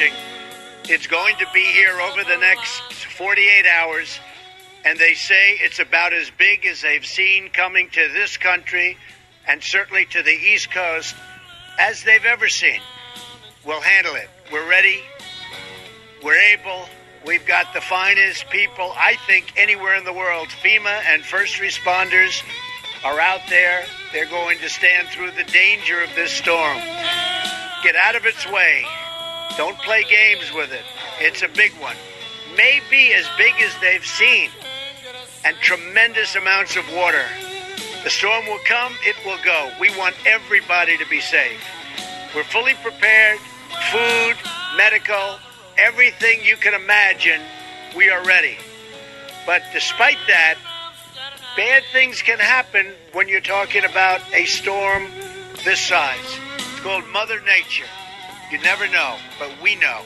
Approaching. It's going to be here over the next 48 hours, and they say it's about as big as they've seen coming to this country and certainly to the East Coast as they've ever seen. We'll handle it. We're ready. We're able. We've got the finest people, I think, anywhere in the world. FEMA and first responders are out there. They're going to stand through the danger of this storm. Get out of its way. Don't play games with it. It's a big one. Maybe as big as they've seen. And tremendous amounts of water. The storm will come, it will go. We want everybody to be safe. We're fully prepared. Food, medical, everything you can imagine, we are ready. But despite that, bad things can happen when you're talking about a storm this size. It's called Mother Nature. You never know, but we know.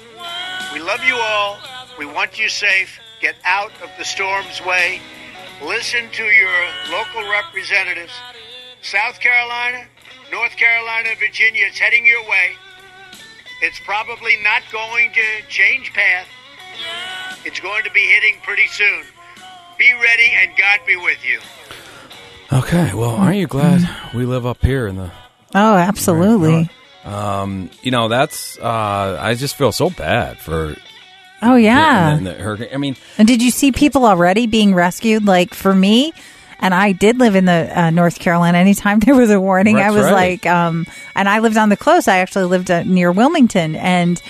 We love you all. We want you safe. Get out of the storm's way. Listen to your local representatives. South Carolina, North Carolina, Virginia, it's heading your way. It's probably not going to change path. It's going to be hitting pretty soon. Be ready and God be with you. Okay, well, aren't you glad we live up here in the? Oh, absolutely. Um, you know, that's. Uh, I just feel so bad for. Oh yeah. and the hurricane. I mean, And did you see people already being rescued? Like for me, and I did live in the uh, North Carolina. Anytime there was a warning, I was right. like, um, and I lived on the coast. I actually lived uh, near Wilmington, and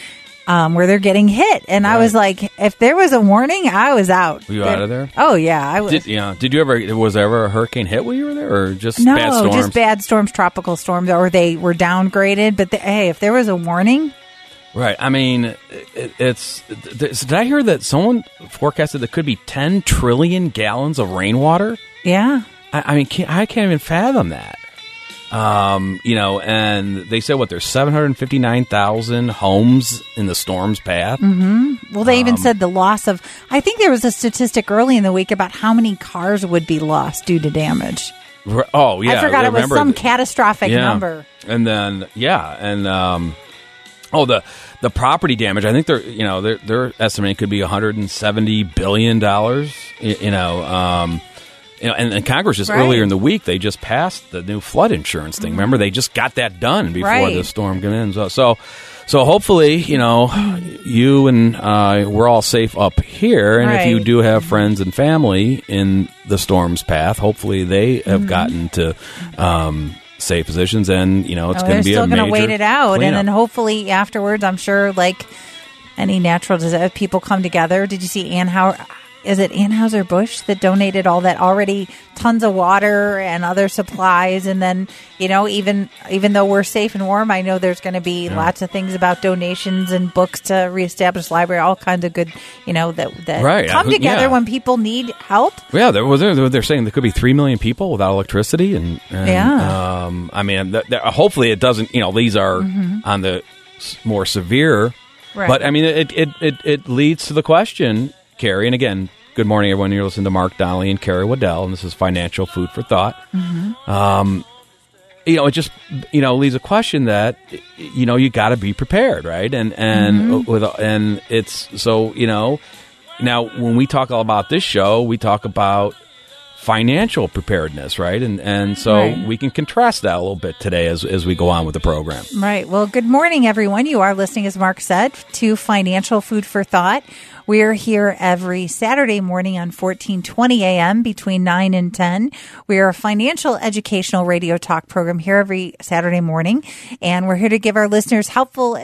um, where they're getting hit. And I was like, if there was a warning, I was out. Were you out of there? Oh yeah, I was. did you? Did you ever? Was there ever a hurricane hit when you were there, or just no, bad storms? just bad storms, tropical storms, or they were downgraded. But the, hey, if there was a warning, Right. I mean, it, it's. th- Did I hear that someone forecasted there could be ten trillion gallons of rainwater? yeah, I, I mean, can't, I can't even fathom that. Um, you know, and they said what there's 759,000 homes in the storm's path. Mm-hmm. Well, they Um, even said the loss of. I think there was a statistic early in the week about how many cars would be lost due to damage. Oh yeah, I forgot it was some th- catastrophic yeah. number. And then yeah, and um, oh the the property damage. I think they're you know they're they're estimating could be 170 billion dollars. You, you know. Um, you know, and, and Congress just Right. earlier in the week they just passed the new flood insurance thing. Remember, they just got that done before Right. the storm came in. So, so, so hopefully, you know, you and uh, we're all safe up here. And if you do have friends and family in the storm's path, hopefully they have Mm-hmm. gotten to um, safe positions. And you know, it's Oh, going to be still going to wait it out, and then hopefully afterwards, I'm sure like any natural disaster, people come together. Did you see Ann Howard? Is it Anheuser Busch that donated all that already tons of water and other supplies, and then you know even even though we're safe and warm, I know there's going to be lots of things about donations and books to reestablish library, all kinds of good you know that that Right, come together yeah. when people need help. Yeah, there was. They're, they're saying there could be three million people without electricity, and, and Yeah. Um, I mean, th- th- hopefully it doesn't. You know, these are on the more severe. Right. But I mean, it, it it it leads to the question, Carrie, and again, Good morning, everyone. You're listening to Mark Donnelly and Carrie Waddell, and this is Financial Food for Thought. Um, you know, it just you know leaves a question that you know you got to be prepared, right? And and with and it's so you know now when we talk all about this show, we talk about financial preparedness, right? And and so Right. we can contrast that a little bit today as as we go on with the program. Right. Well, good morning, everyone. You are listening, as Mark said, to Financial Food for Thought. We're here every Saturday morning on 1420 a.m. between 9 and 10. We are a financial educational radio talk program here every Saturday morning, and we're here to give our listeners helpful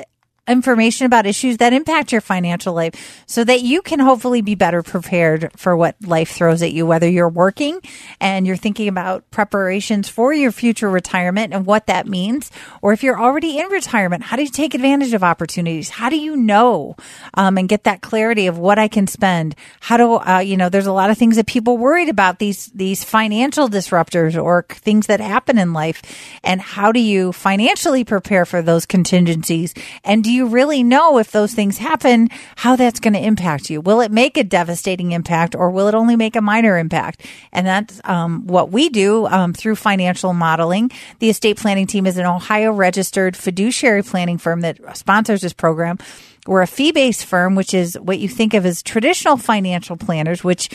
information about issues that impact your financial life so that you can hopefully be better prepared for what life throws at you, whether you're working and you're thinking about preparations for your future retirement and what that means, or if you're already in retirement, how do you take advantage of opportunities? How do you know um, and get that clarity of what I can spend? How do, uh, you know, there's a lot of things that people worried about these, these financial disruptors or things that happen in life. And how do you financially prepare for those contingencies? And do you really know if those things happen, how that's going to impact you? Will it make a devastating impact or will it only make a minor impact? And that's um, what we do um, through financial modeling. The estate planning team is an Ohio registered fiduciary planning firm that sponsors this program. We're a fee based firm, which is what you think of as traditional financial planners, which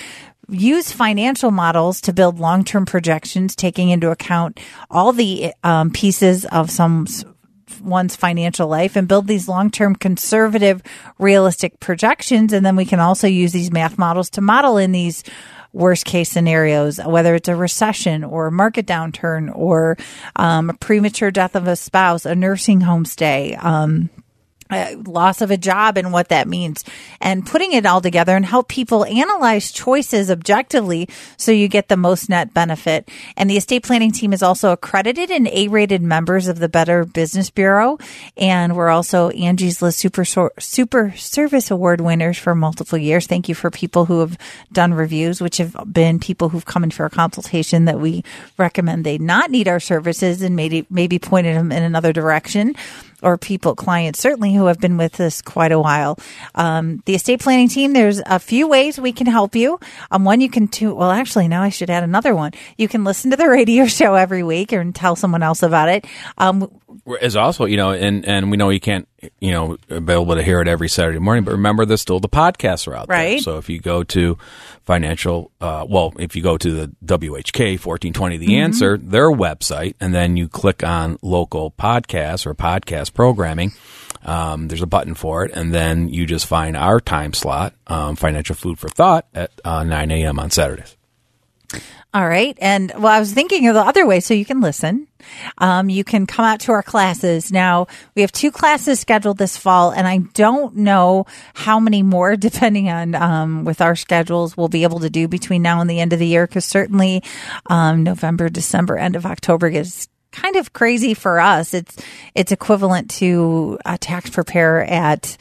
use financial models to build long term projections, taking into account all the um, pieces of some one's financial life and build these long-term conservative realistic projections. And then we can also use these math models to model in these worst case scenarios whether it's a recession or a market downturn or um, a premature death of a spouse a nursing home stay um, uh, loss of a job and what that means and putting it all together and help people analyze choices objectively so you get the most net benefit. And the estate planning team is also accredited and A-rated members of the Better Business Bureau. And we're also Angie's List Super, Super Service Award winners for multiple years. Thank you for people who have done reviews, which have been people who've come in for a consultation that we recommend they not need our services and maybe, maybe pointed them in another direction or people, clients certainly who have been with us quite a while. Um, the estate planning team, there's a few ways we can help you. Um, one, you can to, well, actually, now I should add another one. You can listen to the radio show every week and tell someone else about it. Um, Is also, you know, and and we know you can't, you know, be able to hear it every Saturday morning, but remember, there's still the podcasts are out there. Right. So if you go to financial, uh, well, if you go to the WHK 1420 Mm-hmm. The Answer, their website, and then you click on local podcasts or podcast programming. Um, there's a button for it, and then you just find our time slot, um, Financial Food for Thought, at uh, 9 a.m. on Saturdays. All right. And well, I was thinking of the other way. So you can listen. Um, you can come out to our classes. Now we have two classes scheduled this fall and I don't know how many more depending on, um, with our schedules we'll be able to do between now and the end of the year. Cause certainly, um, November, December, end of October gets kind of crazy for us. It's, it's equivalent to a tax preparer at,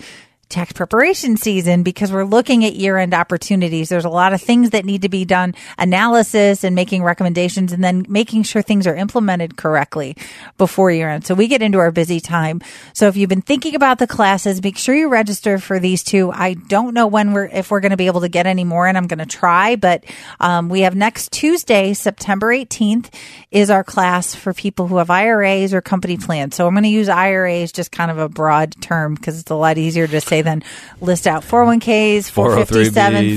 tax preparation season because we're looking at year end opportunities. There's a lot of things that need to be done, analysis and making recommendations and then making sure things are implemented correctly before year end. So we get into our busy time. So if you've been thinking about the classes, make sure you register for these two. I don't know when we're, if we're going to be able to get any more and I'm going to try, but, um, we have next Tuesday, September 18th is our class for people who have IRAs or company plans. So I'm going to use IRAs just kind of a broad term because it's a lot easier to say than list out 401ks, 457, 403Bs.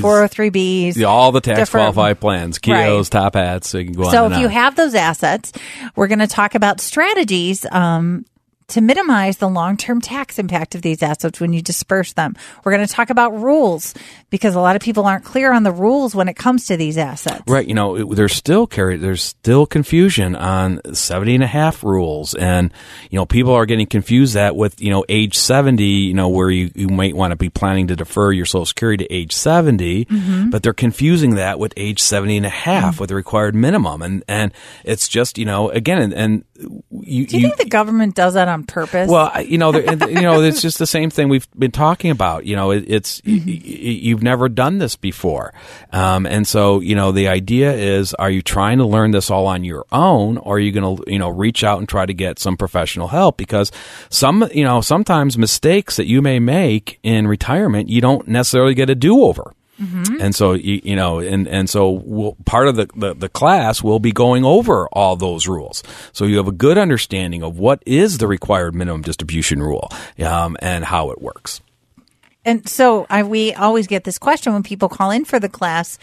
403Bs. Yeah, all the tax qualified plans, Keoghs, Right. top hats, so you can go. So if you have those assets, we're going to talk about strategies um, to minimize the long-term tax impact of these assets when you disperse them. We're going to talk about rules because a lot of people aren't clear on the rules when it comes to these assets. Right, you know, it, there's still Carrie there's still confusion on 70 and a half rules and you know, people are getting confused that with, you know, age 70, you know, where you, you might want to be planning to defer your social security to age 70, Mm-hmm. but they're confusing that with age 70 and a half with the required minimum and and it's just, you know, again and, and you, Do you, think the government does that on purpose? well, you know, you know, it's just the same thing we've been talking about. You know, it, it's y- y- you've never done this before, um, and so you know, the idea is: are you trying to learn this all on your own, or are you going to, you know, reach out and try to get some professional help? Because some, you know, sometimes mistakes that you may make in retirement, you don't necessarily get a do over. And so you, you know, and and so we'll, part of the, the the class will be going over all those rules, so you have a good understanding of what is the required minimum distribution rule um, and how it works. And so I, we always get this question when people call in for the class.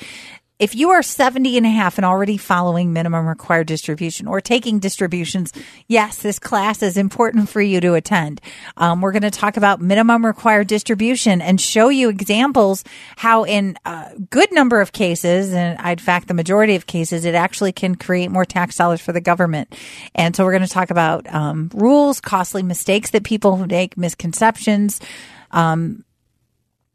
If you are 70 and a half and already following minimum required distribution or taking distributions, yes, this class is important for you to attend. Um, we're going to talk about minimum required distribution and show you examples how in a good number of cases, and in fact, the majority of cases, it actually can create more tax dollars for the government. And so we're going to talk about um, rules, costly mistakes that people make, misconceptions,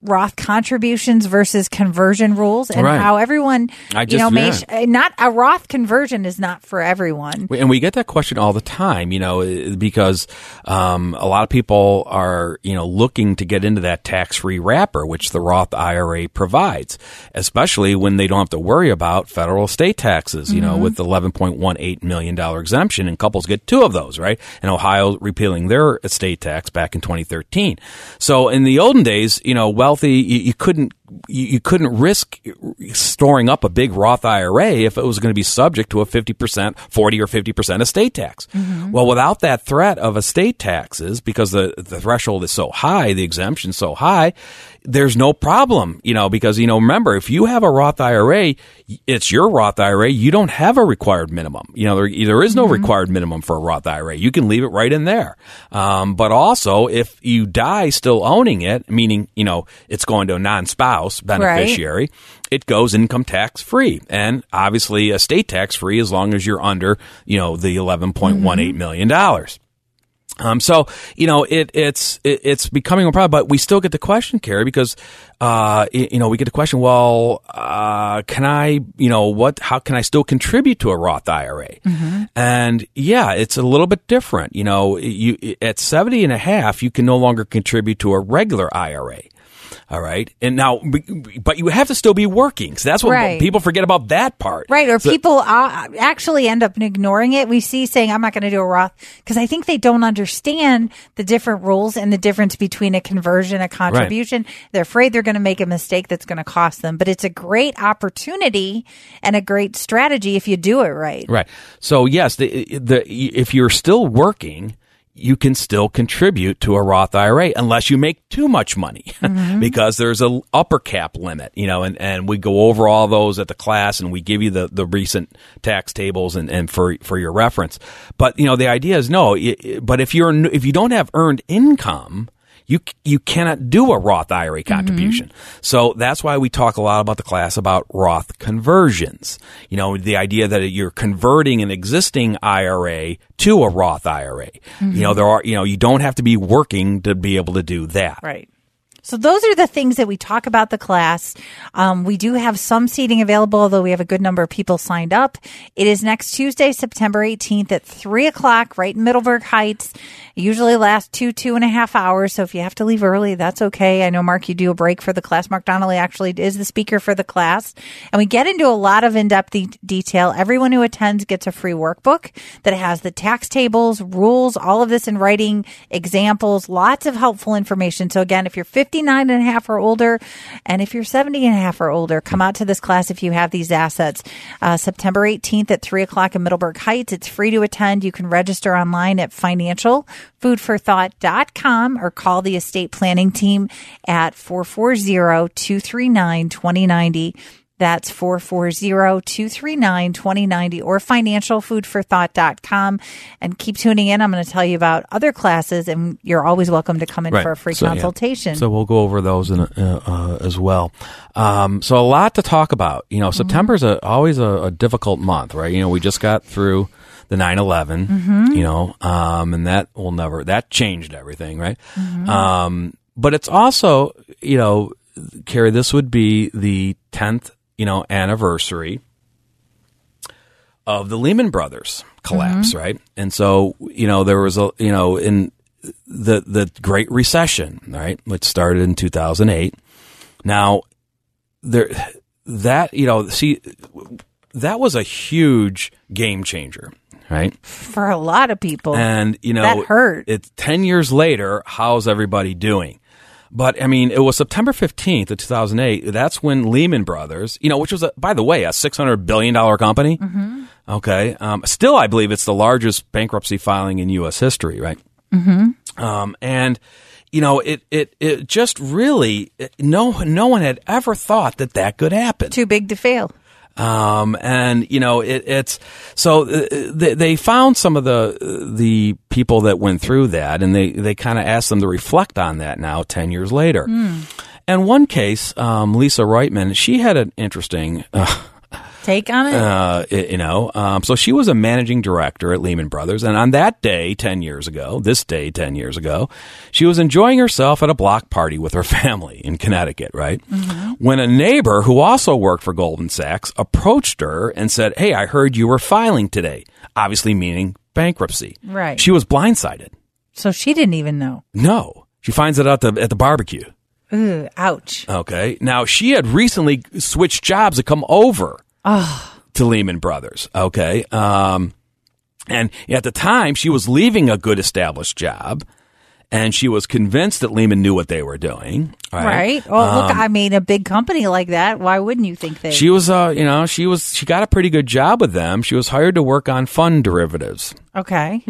Roth contributions versus conversion rules and Right. how everyone, I you just- know, may, yeah. not a Roth conversion is not for everyone. And we get that question all the time, you know, eh, because um, a lot of people are, you know, looking to get into that tax-free wrapper, which the Roth IRA provides, especially when they don't have to worry about federal state taxes, you know, with the $11.18 million exemption, and couples get two of those, right? And Ohio repealing their estate tax back in 2013. So in the olden days, you know, wealthy, you, you couldn't you, you couldn't risk storing up a big Roth IRA if it was going to be subject to a 50%, 40 or 50% estate tax. Well, without that threat of estate taxes, because the, the threshold is so high, the exemption so high, there's no problem, you know, because, you know, remember, if you have a Roth IRA, it's your Roth IRA. You don't have a required minimum. You know, there, there is no required minimum for a Roth IRA. You can leave it right in there. Um, but also, if you die still owning it, meaning, you know, it's going to a non-spouse beneficiary, it goes income tax free and obviously estate tax free as long as you're under, you know, the eleven point one eight million dollars. Um, so you know it, it's it, it's becoming a problem, but we still get the question, Carrie, because uh, you know we get the question. Well, uh, can I, you know, what? How can I still contribute to a Roth IRA? And yeah, it's a little bit different. You know, you at 70 and a half, you can no longer contribute to a regular IRA. All right, and now, but you have to still be working. So that's what Right. people forget about that part. Right. Or So- people uh, actually end up ignoring it. We see saying, I'm not going to do a Roth because I think they don't understand the different rules and the difference between a conversion, a contribution. They're afraid they're going to make a mistake that's going to cost them. But it's a great opportunity and a great strategy if you do it right. Right. So yes, the, the if you're still working, you can still contribute to a Roth IRA unless you make too much money mm-hmm. because there's a upper cap limit, you know, and, and we go over all those at the class and we give you the, the recent tax tables and, and for, for your reference. But, you know, the idea is no, i- i- but if you're, if you don't have earned income, you you cannot do a Roth IRA contribution. Mm-hmm. So that's why we talk a lot about the class about Roth conversions. You know, the idea that you're converting an existing IRA to a Roth IRA. You know, mm-hmm. there are you know, you don't have to be working to be able to do that. Right. So those are the things that we talk about the class. Um, we do have some seating available, although we have a good number of people signed up. It is next Tuesday, September 18th at three o'clock, right in Middleburg Heights. It usually lasts two, two and a half hours. So if you have to leave early, that's okay. I know Mark, you do a break for the class. Mark Donnelly actually is the speaker for the class and we get into a lot of in-depth de- detail. Everyone who attends gets a free workbook that has the tax tables, rules, all of this in writing, examples, lots of helpful information. So again, if you're 59 and a half or older, and if you're 70 and a half or older, come out to this class if you have these assets. Uh, September 18th at 3 o'clock in Middleburg Heights. It's free to attend. You can register online at financialfoodforthought.com or call the estate planning team at 440-239-2090. That's 440-239-2090 or financialfoodforthought.com. And keep tuning in. I'm going to tell you about other classes and you're always welcome to come in Right. for a free So, yeah. consultation. So we'll go over those in, uh, uh, as well. Um, so a lot to talk about. You know, September's a, always a, a difficult month, right? You know, we just got through the 9-11, you know, um, and that will never, that changed everything, right? Um, but it's also, you know, Carrie, this would be the 10th, you know, anniversary of the Lehman Brothers collapse, mm-hmm. right? And so, you know, there was a, you know, in the the Great Recession, right, which started in 2008. Now, there that, you know, see that was a huge game changer, right? for a lot of people. And you know, That hurt. It's ten years later. How's everybody doing? But I mean, it was September 15th of 2008. That's when Lehman Brothers, you know, which was, a, by the way, a $600 billion company. Mm-hmm. Okay. Um, still, I believe it's the largest bankruptcy filing in U.S. history, right? Mm-hmm. Um, and, you know, it, it, it just really, no, no one had ever thought that that could happen. Too big to fail. Um, and you know, it, it's so uh, they, they found some of the the people that went through that, and they they kind of asked them to reflect on that now, ten years later. And one case, um, Lisa Reitman, she had an interesting. Uh, Take on it. uh, you know, um, so she was a managing director at Lehman Brothers, and on that day, ten years ago, this day, ten years ago, she was enjoying herself at a block party with her family in Connecticut. Right when a neighbor who also worked for Goldman Sachs approached her and said, "Hey, I heard you were filing today," obviously meaning bankruptcy. Right. She was blindsided. so she didn't even know. No, she finds it out the, at the barbecue. Ooh, ouch. Okay. Now she had recently switched jobs to come over to Lehman Brothers. Okay. Um, and at the time she was leaving a good established job and she was convinced that Lehman knew what they were doing. Right. Well, look, I mean, a big company like that. Why wouldn't you think they? Um, She was, uh, you know, she was, she got a pretty good job with them. She was hired to work on fund derivatives. okay.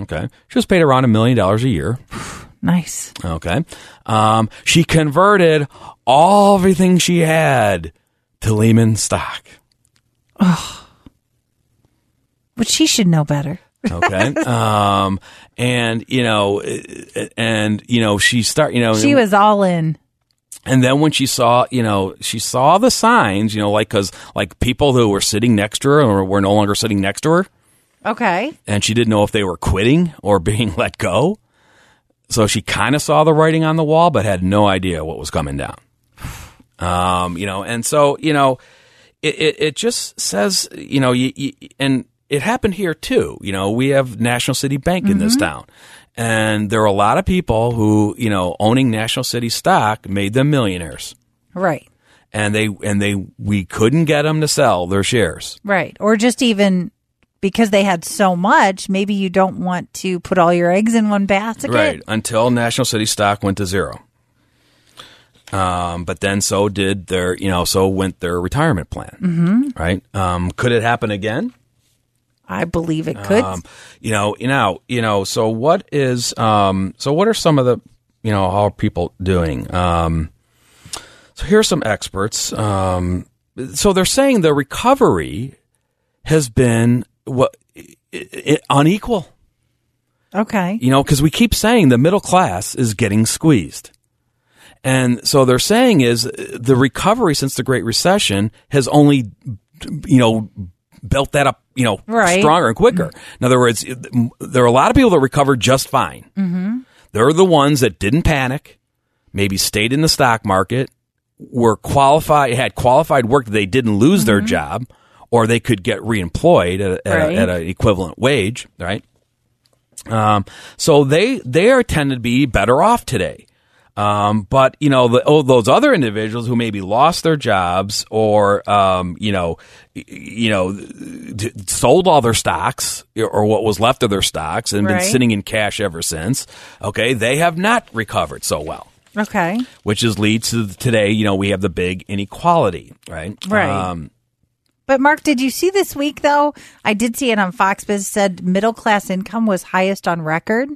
Okay. She was paid around a million dollars a year. Nice. Okay. Um, she converted all everything she had to Lehman stock. But she should know better. Okay. um, and you know, and you know, she start, you know, She was all in. and then when she saw, you know, she saw the signs, you know, like because like people who were sitting next to her or were no longer sitting next to her, Okay. and she didn't know if they were quitting or being let go. So she kind of saw the writing on the wall, but had no idea what was coming down. Um, you know, and so you know, it it, it just says, you know, you, you, and it happened here too. You know, we have National City Bank in this mm-hmm. town, and there are a lot of people who, you know, owning National City stock made them millionaires, Right. and they and they we couldn't get them to sell their shares. Right. Or just even because they had so much, maybe you don't want to put all your eggs in one basket. Right. Until National City stock went to zero. Um, but then so did their, you know, so went their retirement plan. Mm-hmm. Right. Um, could it happen again? I believe it could. Um, you know, you know, you know, so what is, um, so what are some of the, you know, how are people doing? Um, so here are some experts. Um, so they're saying the recovery has been what unequal. okay. You know, because we keep saying the middle class is getting squeezed. And so they're saying is uh, the recovery since the Great Recession has only, you know, built that up, you know, Right. stronger and quicker. In other words, there are a lot of people that recovered just fine. Mm-hmm. They're the ones that didn't panic, maybe stayed in the stock market, were qualified, had qualified work that they didn't lose their job, or they could get reemployed at, a- at, a, at an equivalent wage, right? Um, so they they are tended to be better off today. Um, but you know, the, oh, those other individuals who maybe lost their jobs or um, you know, you know, d- sold all their stocks or what was left of their stocks and Right. been sitting in cash ever since. Okay, they have not recovered so well, Okay. which is leads to today. You know, we have the big inequality, right? Right. Um, But Mark, did you see this week though? I did see it on Fox Biz said middle class income was highest on record.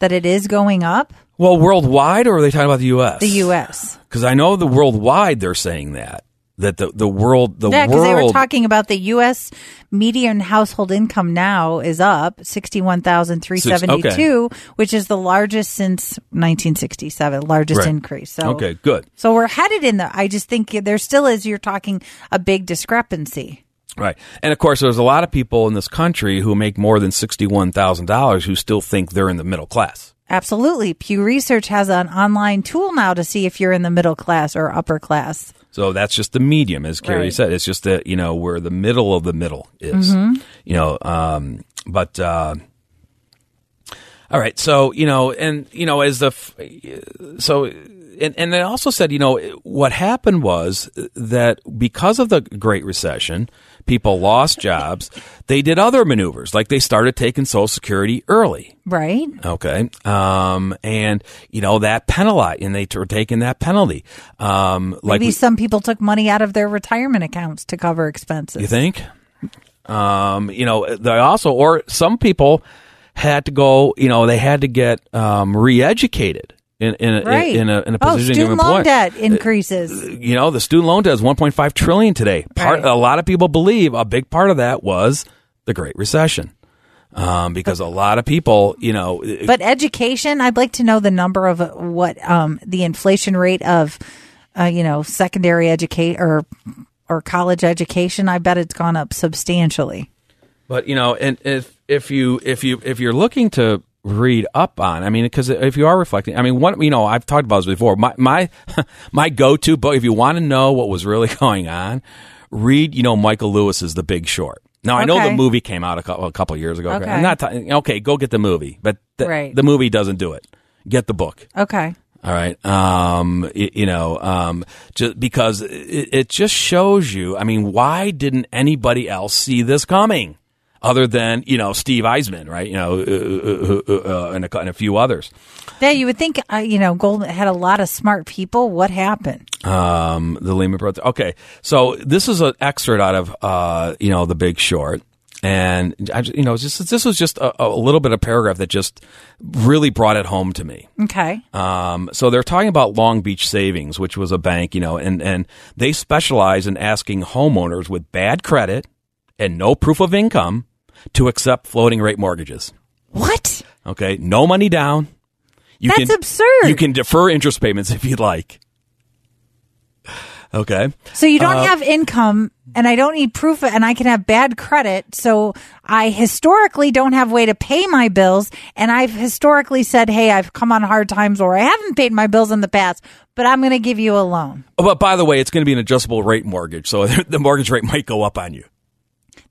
That it is going up. well, worldwide, or are they talking about the U.S.? The U.S. because I know the worldwide they're saying that that the the world the yeah, because they were talking about the U.S. median household income now is up sixty one thousand three seventy two, which is the largest since nineteen sixty seven, largest Right. increase. So okay good So we're headed in the. I just think there still is. You're talking a big discrepancy. Right and of course there's a lot of people in this country who make more than sixty one thousand dollars who still think they're in the middle class. Absolutely. Pew Research has an online tool now to see if you're in the middle class or upper class. So that's just the medium, as Carrie Right. said. It's just that you know where the middle of the middle is. You know, um, but uh, all right. So you know, and you know, as the so and, and they also said, you know, what happened was that because of the Great Recession, people lost jobs. They did other maneuvers, like they started taking Social Security early. Right. Okay. Um, and you know that penalty, and they were taking that penalty. Um, like Maybe we- some people took money out of their retirement accounts to cover expenses. you think? Um, you know, they also, or some people had to go. You know, they had to get um, re-educated in in, a- Right. in, a in a position oh, position student of loan employment. debt increases. you know, the student loan debt is 1.5 trillion today. Part, Right. a lot of people believe a big part of that was the Great Recession. Um, because a lot of people, you know, But education, I'd like to know the number of uh, what um, the inflation rate of, uh, you know, secondary educate or or college education. I bet it's gone up substantially. But you know, and if if you if you if you're looking to read up on, I mean, because if you are reflecting, I mean, what you know, I've talked about this before. My my my go to book, if you want to know what was really going on, read, you know, Michael Lewis's The Big Short. Now I know the movie came out a couple, a couple years ago. Okay. I'm not ta- okay. Go get the movie, but the, Right. the movie doesn't do it. Get the book. Okay. All right. Um, y- you know, um, just because it, it just shows you, I mean, why didn't anybody else see this coming other than, you know, Steve Eisman, right? You know, uh, uh, uh, uh, and, a, and a few others. Yeah, you would think, uh, you know, Goldman had a lot of smart people. What happened? Um, the Lehman Brothers. Okay. So this is an excerpt out of, uh, you know, The Big Short. And I, you know, just this was just a, a little bit of paragraph that just really brought it home to me. Okay. Um, so they're talking about Long Beach Savings, which was a bank, you know, and, and they specialize in asking homeowners with bad credit and no proof of income to accept floating rate mortgages. What? Okay, no money down. You That's can, absurd. You can defer interest payments if you'd like. Okay. So you don't Uh, have income, and I don't need proof, and I can have bad credit. So I historically don't have way to pay my bills, and I've historically said, "Hey, I've come on hard times, or I haven't paid my bills in the past, but I'm going to give you a loan." Oh, But by the way, it's going to be an adjustable rate mortgage, so the mortgage rate might go up on you.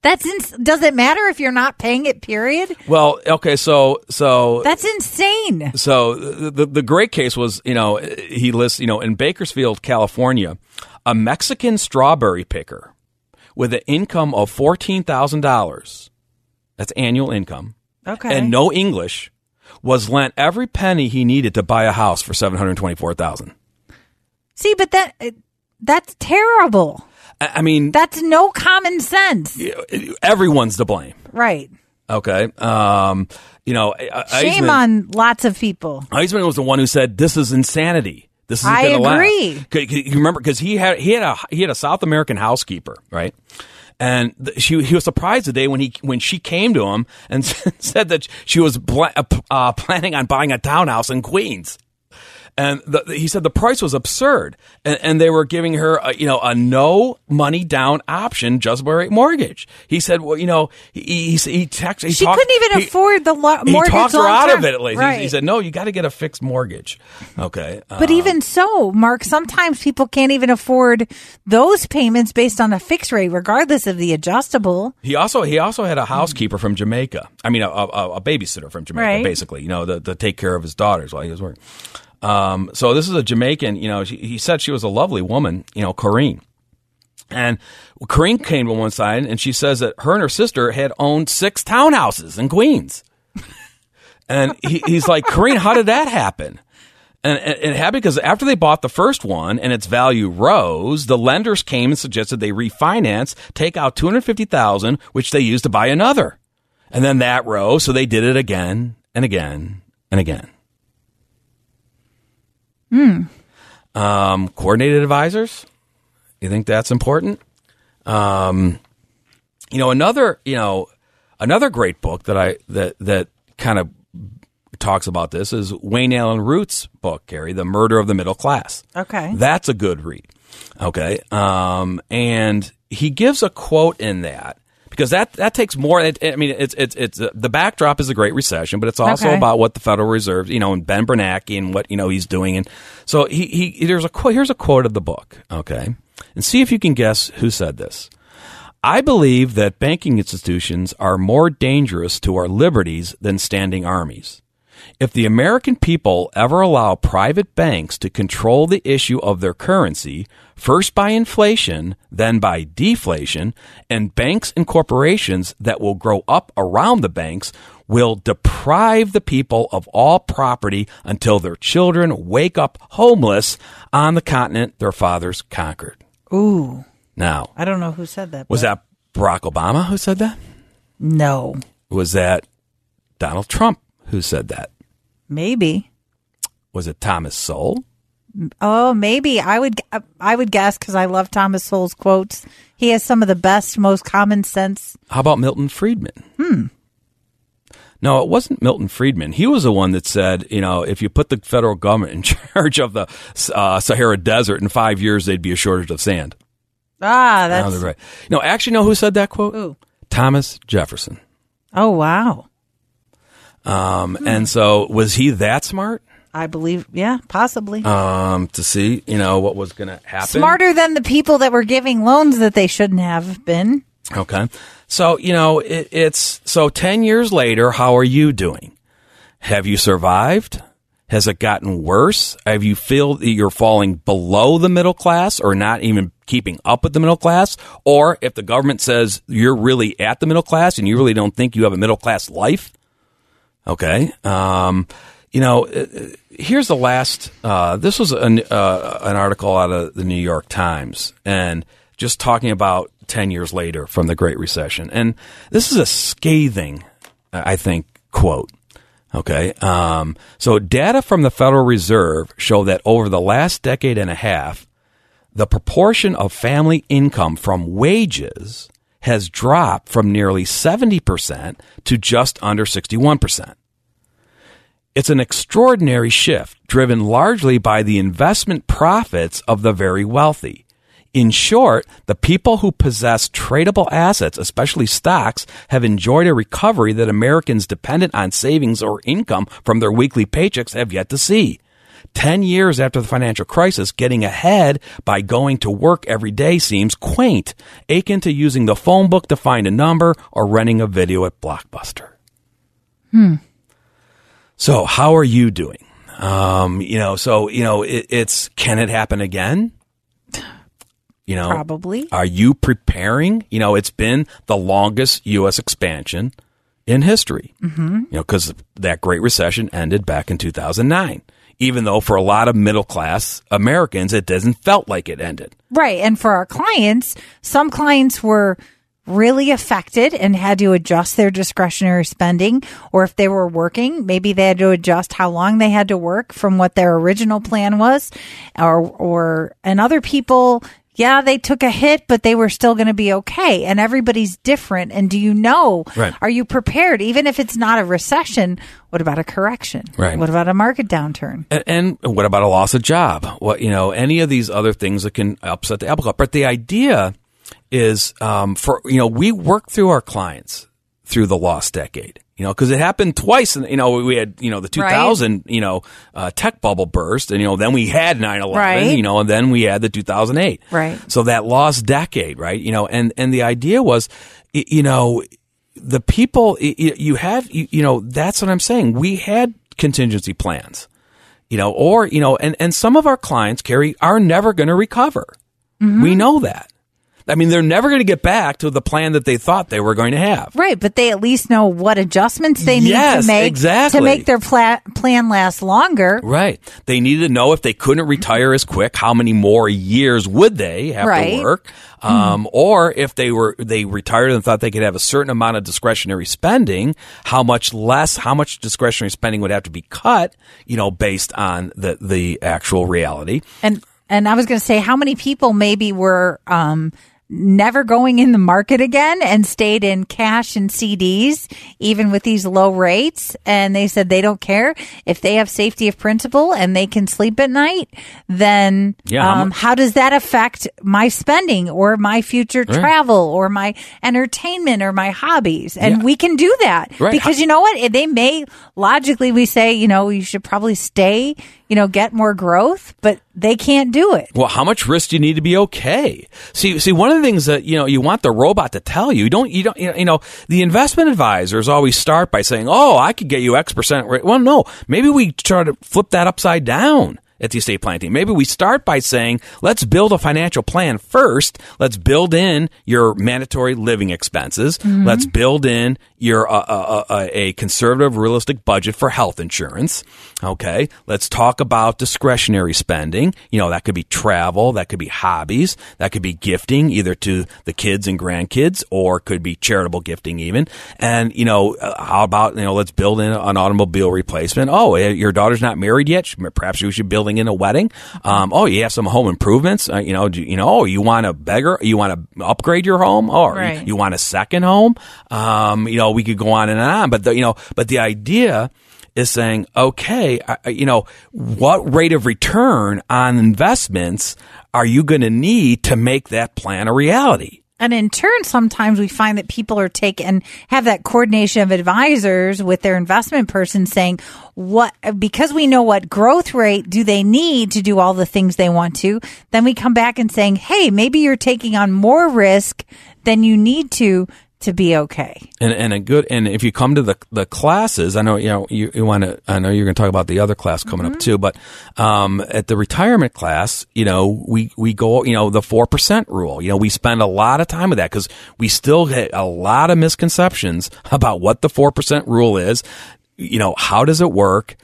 That's ins- does it matter if you're not paying it? Period. Well, okay, so so That's insane. So the, the the great case was, you know, he lists, you know, in Bakersfield, California, a Mexican strawberry picker with an income of fourteen thousand dollars. That's annual income. Okay. And no English was lent every penny he needed to buy a house for seven hundred twenty four thousand. See, but that that's terrible. I I mean, That's no common sense. everyone's to blame. Right. Okay. Um, you know, Shame Eisman- on lots of people. Eisman was the one who said this is insanity. This is I gonna agree. Last. C- c- You remember because he had he had a he had a South American housekeeper, right? And th- she he was surprised the day when he when she came to him and said that she was bla- uh, uh, planning on buying a townhouse in Queens. And the, he said the price was absurd, and, and they were giving her, a, you know, a no money down option, just rate mortgage. He said, well, you know, he he, he, text, he She talked- couldn't even he- afford the lo- he mortgage. talked her out of it at least. He- Right. He, said, "No, you got to get a fixed mortgage." Okay, But uh, even so, Mark, sometimes people can't even afford those payments based on a fixed rate, regardless of the adjustable. he also he also had a housekeeper from Jamaica. I mean, a, a, a babysitter from Jamaica, Right. basically. You know, to, to take care of his daughters while he was working. Um, so this is a Jamaican. You know, she, he said she was a lovely woman. You know, Corrine. And Corrine came to one side, and she says that her and her sister had owned six townhouses in Queens. And he, he's like, Corrine, how did that happen? And it it happened because after they bought the first one and its value rose, the lenders came and suggested they refinance, take out two hundred fifty thousand, which they used to buy another, and then that rose, so they did it again and again and again. Hmm. Um, coordinated advisors, you think that's important? Um, you know, another, you know, another great book that I that that kind of talks about this is Wayne Allyn Root's book, Carrie, The Murder of the Middle Class. Okay. That's a good read. Okay. Um, and he gives a quote in that because that, that takes more. It, I mean, it's, it's, it's, uh, the backdrop is a great recession, but it's also Okay. about what the Federal Reserve, you know, and Ben Bernanke and what, you know, he's doing. And so he, he, there's a quote, here's a quote of the book. Okay. And see if you can guess who said this. I believe that banking institutions are more dangerous to our liberties than standing armies. If the American people ever allow private banks to control the issue of their currency, first by inflation, then by deflation, and banks and corporations that will grow up around the banks will deprive the people of all property until their children wake up homeless on the continent their fathers conquered. Ooh, Now, I don't know who said that. was but- that Barack Obama who said that? no? Was that Donald Trump who said that? Maybe. Was it Thomas Sowell? Oh, maybe I would. I would guess because I love Thomas Sowell's quotes. He has some of the best, most common sense. How about Milton Friedman? Hmm. No, it wasn't Milton Friedman. He was the one that said, you know, if you put the federal government in charge of the uh, Sahara Desert in five years, they'd be a shortage of sand. Ah, that's. right. No, actually, know who said that quote? Ooh. Thomas Jefferson. Oh wow, Um, And so, was he that smart I believe. Yeah, possibly. um, to see, you know, what was going to happen? Smarter than the people that were giving loans that they shouldn't have been. Okay. So, you know, it, it's so 10 years later, how are you doing? Have you survived? Has it gotten worse? Have you feel that you're falling below the middle class or not even keeping up with the middle class? Or if the government says you're really at the middle class and you really don't think you have a middle class life? Okay. Um, you know, uh, uh, here's the last. Uh, this was an uh, an article out of the New York Times, and just talking about ten years later from the Great Recession, and this is a scathing, I think, quote. Okay. Um, so data from the Federal Reserve show that over the last decade and a half, the proportion of family income from wages has dropped from nearly 70% to just under 61%. It's an extraordinary shift driven largely by the investment profits of the very wealthy. In short, the people who possess tradable assets, especially stocks, have enjoyed a recovery that Americans dependent on savings or income from their weekly paychecks have yet to see. Ten years after the financial crisis, getting ahead by going to work every day seems quaint, akin to using the phone book to find a number or renting a video at Blockbuster. Hmm. So, how are you doing? Um, you know, so you know, it, it's can it happen again? You know, Probably. Are you preparing? You know, it's been the longest U.S. expansion in history. Mm-hmm. You know, because that Great Recession ended back in 2009. Even though for a lot of middle class Americans, it doesn't felt like it ended. Right. And for our clients, some clients were really affected and had to adjust their discretionary spending. Or if they were working, maybe they had to adjust how long they had to work from what their original plan was. Or, or, and other people, yeah, they took a hit, but they were still going to be okay. And everybody's different. And do you know? Right. Are you prepared? Even if it's not a recession, what about a correction? Right. What about a market downturn? And, and what about a loss of job? What you know, any of these other things that can upset the apple cart. But the idea is, um, for you know, we work through our clients through the lost decade. You know, because it happened twice. And you know, we had you know the 2000 you know uh, tech bubble burst, and you know then we had 9/11. Right. You know, and then we had the 2008. Right. So that lost decade, right? You know, and and the idea was, you know, the people you have, you, you know, that's what I'm saying. We had contingency plans, you know, or you know, and and some of our clients, Carrie, are never going to recover. We know that. I mean, they're never going to get back to the plan that they thought they were going to have. Right, but they at least know what adjustments they need Yes, to make exactly. to make their pla- plan last longer. Right. They needed to know if they couldn't retire as quick, how many more years would they have Right. to work? Um, or if they were, they retired and thought they could have a certain amount of discretionary spending, how much less, how much discretionary spending would have to be cut, you know, based on the, the actual reality. And and I was going to say how many people maybe were um never going in the market again and stayed in cash and CDs even with these low rates and they said they don't care if they have safety of principle and they can sleep at night then Yeah, how um, how does that affect my spending or my future travel or my entertainment or my hobbies and Yeah. we can do that Right. because you know what they may logically we say you know you should probably stay you know get more growth but they can't do it Well, how much risk do you need to be okay? See, see, one of the things that you know you want the robot to tell you. You don't you don't you know the investment advisors always start by saying, "Oh, I could get you X percent." Rate. Well, no, maybe we try to flip that upside down at the estate planning team. Maybe we start by saying, let's build a financial plan first. Let's build in your mandatory living expenses. Mm-hmm. Let's build in your uh, uh, uh, a conservative, realistic budget for health insurance. Okay, let's talk about discretionary spending. You know, that could be travel, that could be hobbies, that could be gifting, either to the kids and grandkids, or could be charitable gifting even. And you know, uh, how about you know, let's build in an automobile replacement. Oh, eh, your daughter's not married yet. Perhaps we should build in a wedding. Um, oh, you have some home improvements. Uh, you know, do, you know, oh, you want to beggar, you want to upgrade your home, or right. you, you, want a second home. Um, you know, we could go on and on, but the, you know, but the idea is saying, okay, I, you know, what rate of return on investments are you going to need to make that plan a reality? And in turn, sometimes we find that people are taking have that coordination of advisors with their investment person saying, what, because we know what growth rate do they need to do all the things they want to, then we come back and saying, Hey, maybe you're taking on more risk than you need to to be okay. And and a good and if you come to the the classes, I know you know you, you want to. I know you're going to talk about the other class coming mm-hmm. up too, but um, at the retirement class, you know we we go you know the four percent rule. You know we spend a lot of time with that because we still get a lot of misconceptions about what the four percent rule is. You know how does it work?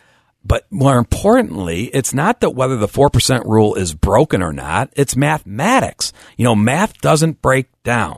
But more importantly, it's not that whether the 4% rule is broken or not, it's mathematics. You know, math doesn't break down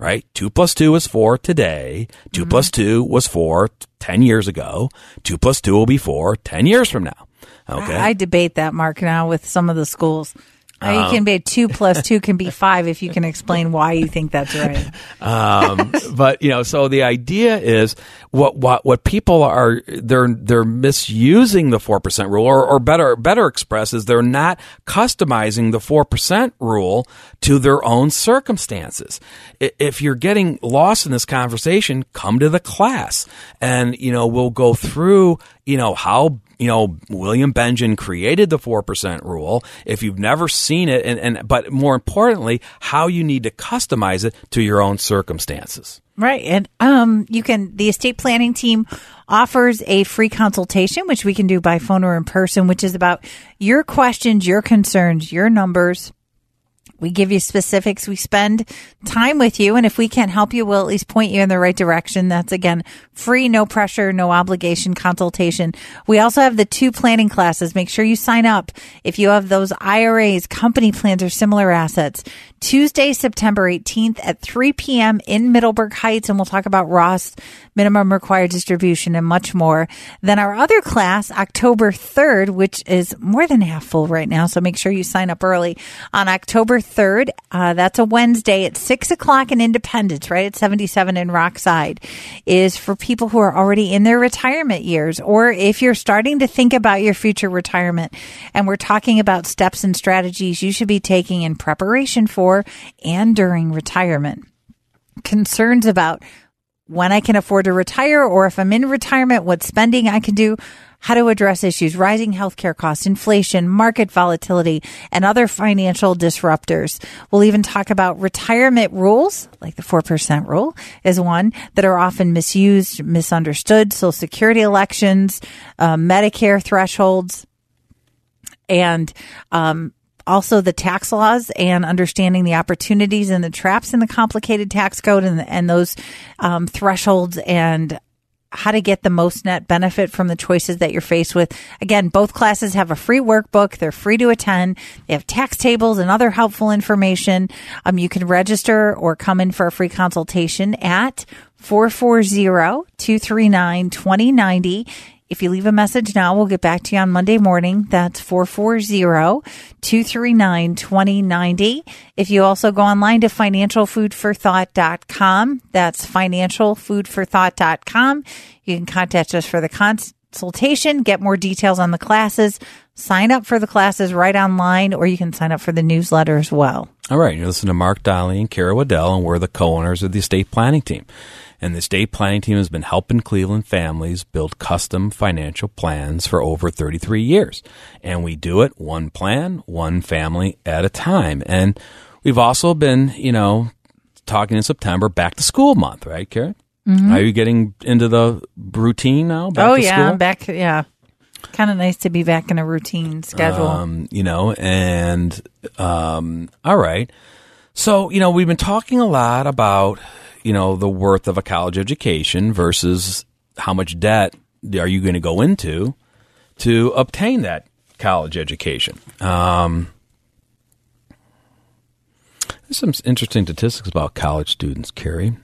right? Two plus two is four today. 2 mm-hmm. plus two was four 10 years ago. Two plus two will be four 10 years from now. Okay. I, I debate that, Mark, now with some of the schools. Um, you can be two plus two can be five if you can explain why you think that's right. um, but you know, so the idea is what what what people are they're they're misusing the four percent rule, or, or better better expressed is they're not customizing the four percent rule to their own circumstances. If you're getting lost in this conversation, come to the class, and you know we'll go through you know how you know, William Bengen created the 4% rule. If you've never seen it, and, and, but more importantly, how you need to customize it to your own circumstances. Right. And, um, you can, the estate planning team offers a free consultation, which we can do by phone or in person, which is about your questions, your concerns, your numbers, we give you specifics. We spend time with you. And if we can't help you, we'll at least point you in the right direction. That's again, free, no pressure, no obligation consultation. We also have the two planning classes. Make sure you sign up if you have those IRAs, company plans, or similar assets. Tuesday, September 18th at 3 p.m. in Middleburg Heights. And we'll talk about Roth minimum required distribution and much more. Then our other class, October 3rd, which is more than half full right now. So make sure you sign up early on October 3rd. Uh, that's a Wednesday at 6 o'clock in Independence, right at 77 in Rockside, is for people who are already in their retirement years, or if you're starting to think about your future retirement. And we're talking about steps and strategies you should be taking in preparation for and during retirement. Concerns about when I can afford to retire or if I'm in retirement, what spending I can do how to address issues, rising healthcare costs, inflation, market volatility, and other financial disruptors. We'll even talk about retirement rules, like the 4% rule is one that are often misused, misunderstood, social security elections, uh, Medicare thresholds, and um, also the tax laws and understanding the opportunities and the traps in the complicated tax code and, and those um, thresholds and how to get the most net benefit from the choices that you're faced with. Again, both classes have a free workbook. They're free to attend. They have tax tables and other helpful information. Um, you can register or come in for a free consultation at 440-239-2090. If you leave a message now, we'll get back to you on Monday morning. That's 440-239-2090. If you also go online to financialfoodforthought.com, that's financialfoodforthought.com. You can contact us for the consultation, get more details on the classes, sign up for the classes right online, or you can sign up for the newsletter as well. All right. You're listening to Mark Dolly and Carrie Waddell, and we're the co-owners of the estate planning team and the estate planning team has been helping Cleveland families build custom financial plans for over 33 years. And we do it one plan, one family at a time. And we've also been, you know, talking in September, back to school month, right, Karen? Mhm. Are you getting into the routine now? Back oh yeah, school? Back. Yeah, kind of nice to be back in a routine schedule. Um, you know, and um, all right. So, you know, we've been talking a lot about, you know, the worth of a college education versus how much debt are you going to go into to obtain that college education. Um, there's some interesting statistics about college students, Carrie.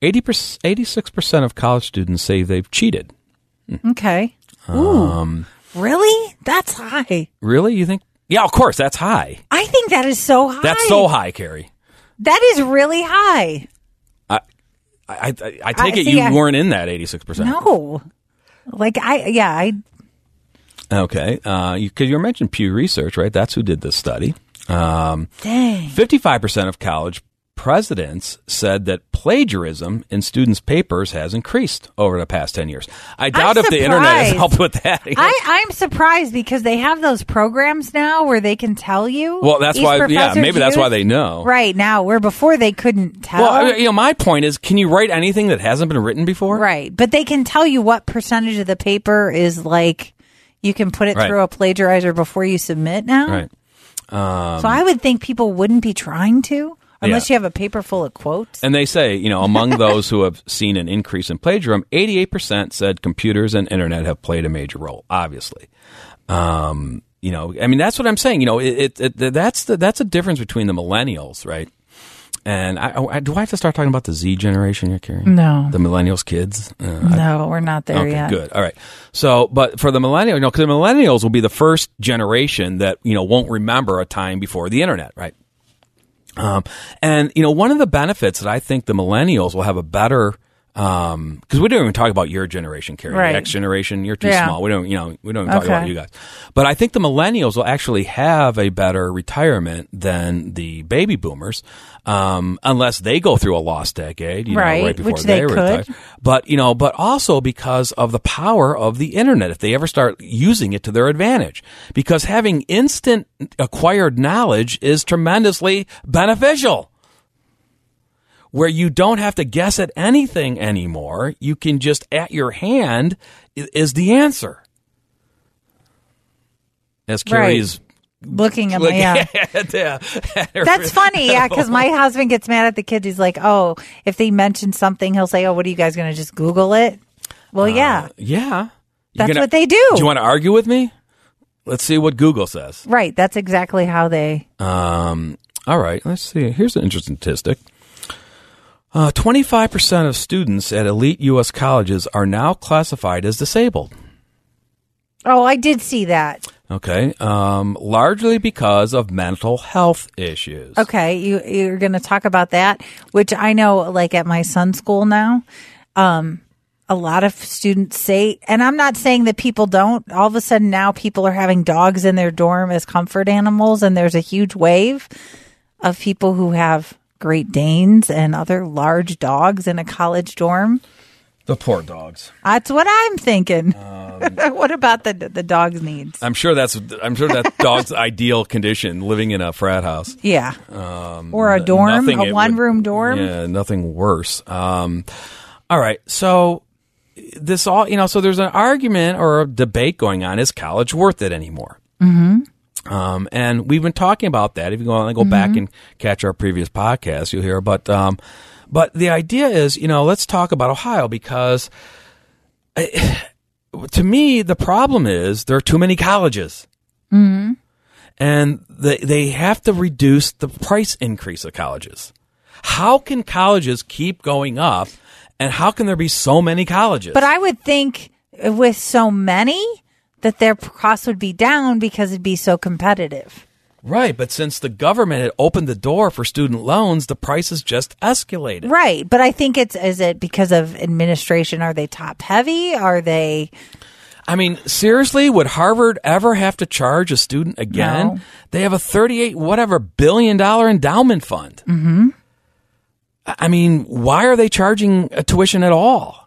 80 86% of college students say they've cheated. okay. Ooh, Um, really? That's high. really? You think? Yeah, of course, that's high. I think that is so high. That's so high, Carrie. That is really high. I, I, I, take I it see, you I- weren't in that 86%. No, like I yeah I Okay. Uh, you, you mentioned Pew Research, right? That's who did this study. Um, dang. 55% of college presidents said that plagiarism in students' papers has increased over the past 10 years. I doubt if the internet has helped with that. I, I'm surprised because they have those programs now where they can tell you. Well, that's why- yeah, maybe that's why they know. Right now, where before they couldn't tell. well, you know, my point is, can you write anything that hasn't been written before? Right. But they can tell you what percentage of the paper is like you can put it Right. through a plagiarizer before you submit now. Right. Um, So I would think people wouldn't be trying to unless Yeah. you have a paper full of quotes. And they say, you know, among those who have seen an increase in plagiarism, 88% said computers and internet have played a major role, obviously. Um, you know, I mean, that's what I'm saying. You know, it, it, it that's the, that's a difference between the millennials, right? And I, I, do I have to start talking about the Z generation here, Carrie? No. The millennials kids? Uh, I- no, we're not there okay, yet. good. All right. So, but for the millennials, you know, because the millennials will be the first generation that, you know, won't remember a time before the internet, right? Um, and you know, one of the benefits that I think the millennials will have a better, um, because we don't even talk about your generation, Carrie, Right. the X generation. You're too Yeah. small. We don't, you know, we don't even talk Okay. about you guys. But I think the millennials will actually have a better retirement than the baby boomers, um, unless they go through a lost decade, you know, Right, right before which they retire. could. But you know, but also because of the power of the internet, if they ever start using it to their advantage, because having instant acquired knowledge is tremendously beneficial. Where you don't have to guess at anything anymore, you can just at your hand is the answer. As Carrie's Looking at my looking yeah. at, uh, at That's funny, yeah, because my husband gets mad at the kids. He's like, "Oh, if they mention something, he'll say, "Oh, what are you guys going to just Google it?" Well, yeah, Yeah. You That's gonna- what they do. Do you want to argue with me? Let's see what Google says. right. That's exactly how they. Um, all right, let's see. Here's an interesting statistic. Uh, 25% of students at elite U.S. colleges are now classified as disabled. Oh, I did see that. Okay, um, largely because of mental health issues. Okay, you you're going to talk about that, which I know, like at my son's school now, um, a lot of students say, and I'm not saying that people don't. All of a sudden now, people are having dogs in their dorm as comfort animals, and there's a huge wave of people who have Great Danes and other large dogs in a college dorm. The poor dogs. That's what I'm thinking. Um, what about the the dog's needs? I'm sure that's I'm sure that dog's ideal condition living in a frat house. Yeah, Um, or a dorm, a one room dorm. Yeah, nothing worse. Um, all right, so this all you know, so there's an argument or a debate going on: is college worth it anymore? Mm-hmm. Um, and we've been talking about that. If you go, go back Mhm. and catch our previous podcast, you'll hear. But um, but the idea is, you know, let's talk about Ohio because I, to me the problem is there are too many colleges Mm-hmm. and they they have to reduce the price increase of colleges. How can colleges keep going up, and how can there be so many colleges? But I would think with so many that their costs would be down because it'd be so competitive. right, but since the government had opened the door for student loans, the prices just escalated. Right. But I think it's is it because of administration? Are they top heavy? Are they I mean, seriously, would Harvard ever have to charge a student again? No. They have a thirty-eight whatever billion dollar endowment fund. mm-hmm. I mean, why are they charging a tuition at all?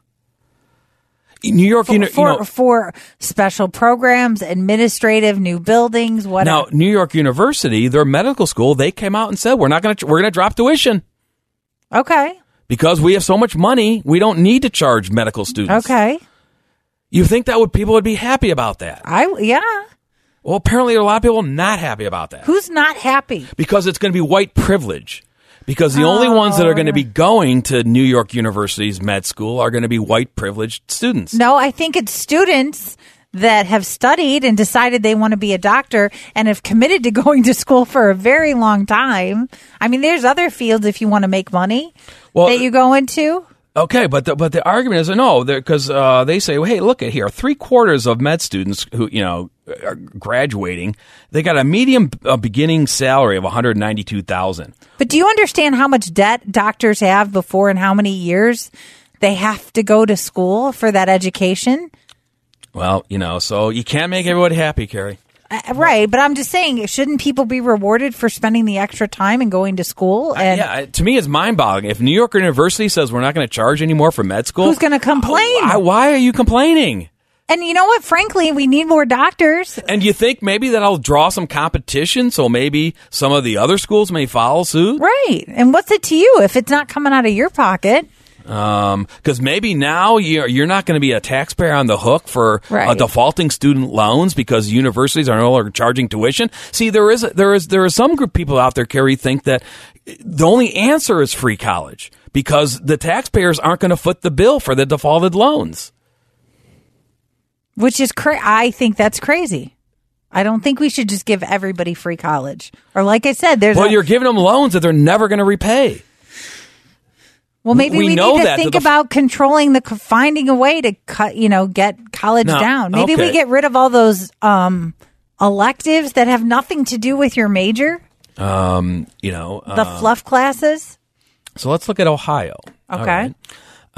New York, for, you know, you know- for special programs, administrative, new buildings, whatever. now. New York University, their medical school, they came out and said we're not going to we're going to drop tuition okay, because we have so much money, we don't need to charge medical students. okay, You think that would people would be happy about that? I yeah. Well, apparently there are a lot of people not happy about that Who's not happy? because it's going to be white privilege. Because the only ones that are going to be going to New York University's med school are going to be white privileged students. No, I think it's students that have studied and decided they want to be a doctor and have committed to going to school for a very long time. I mean, there's other fields if you want to make money Well, that you go into. Okay, but the, but the argument is no, because uh, they say, well, hey, look at here, three quarters of med students who you know are graduating, they got a medium uh, beginning salary of one hundred ninety two thousand. But do you understand how much debt doctors have before and how many years they have to go to school for that education? Well, you know, so you can't make everybody happy, Carrie. Uh, right, but I'm just saying, shouldn't people be rewarded for spending the extra time and going to school? And yeah, to me, it's mind boggling. If New York University says we're not going to charge anymore for med school, Who's gonna complain? Why, why are you complaining? And you know what? Frankly, we need more doctors. And you think maybe that'll draw some competition, so maybe some of the other schools may follow suit? Right. And what's it to you if it's not coming out of your pocket? because maybe now you're you're not going to be a taxpayer on the hook for uh, Right. defaulting student loans because universities are no longer charging tuition. See, there is there is there are some group people out there, Carrie, think that the only answer is free college because the taxpayers aren't going to foot the bill for the defaulted loans. Which is cra- I think that's crazy. I don't think we should just give everybody free college. Or like I said, there's Well, a, you're giving them loans that they're never going to repay. well maybe we we, know need to that, think that the- about controlling the finding a way to cut, you know, get college No, down. Maybe we get rid of all those um electives that have nothing to do with your major, Um, You know, the uh, fluff classes. so let's look at Ohio. All Okay. right.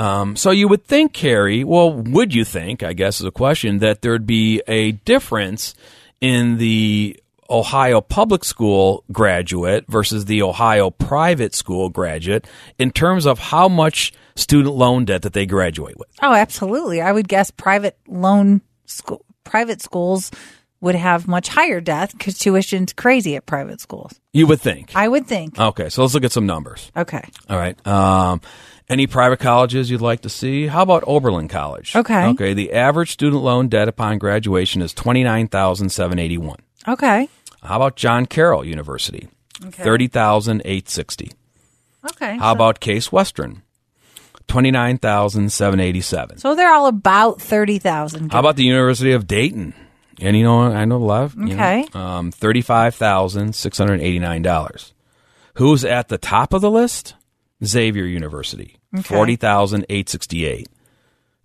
Um, so you would think, Carrie, well, would you think, I guess is a question, that there'd be a difference in the Ohio public school graduate versus the Ohio private school graduate in terms of how much student loan debt that they graduate with? Oh, absolutely. I would guess private loan school, private schools would have much higher debt because tuition's crazy at private schools. You would think. I would think. Okay, so let's look at some numbers. Okay. All right. Um, any private colleges you'd like to see? How about Oberlin College? Okay. Okay. The average student loan debt upon graduation is twenty nine thousand seven eighty one. Okay. How about John Carroll University? Okay. Thirty thousand eight sixty. Okay. How about Case Western? Twenty nine thousand seven eighty seven. So they're all about thirty thousand. How about the University of Dayton? And you know, I know a lot. Of, you know, Okay. um, thirty-five thousand six hundred eighty-nine dollars. Who's at the top of the list? Xavier University, okay. 40,868.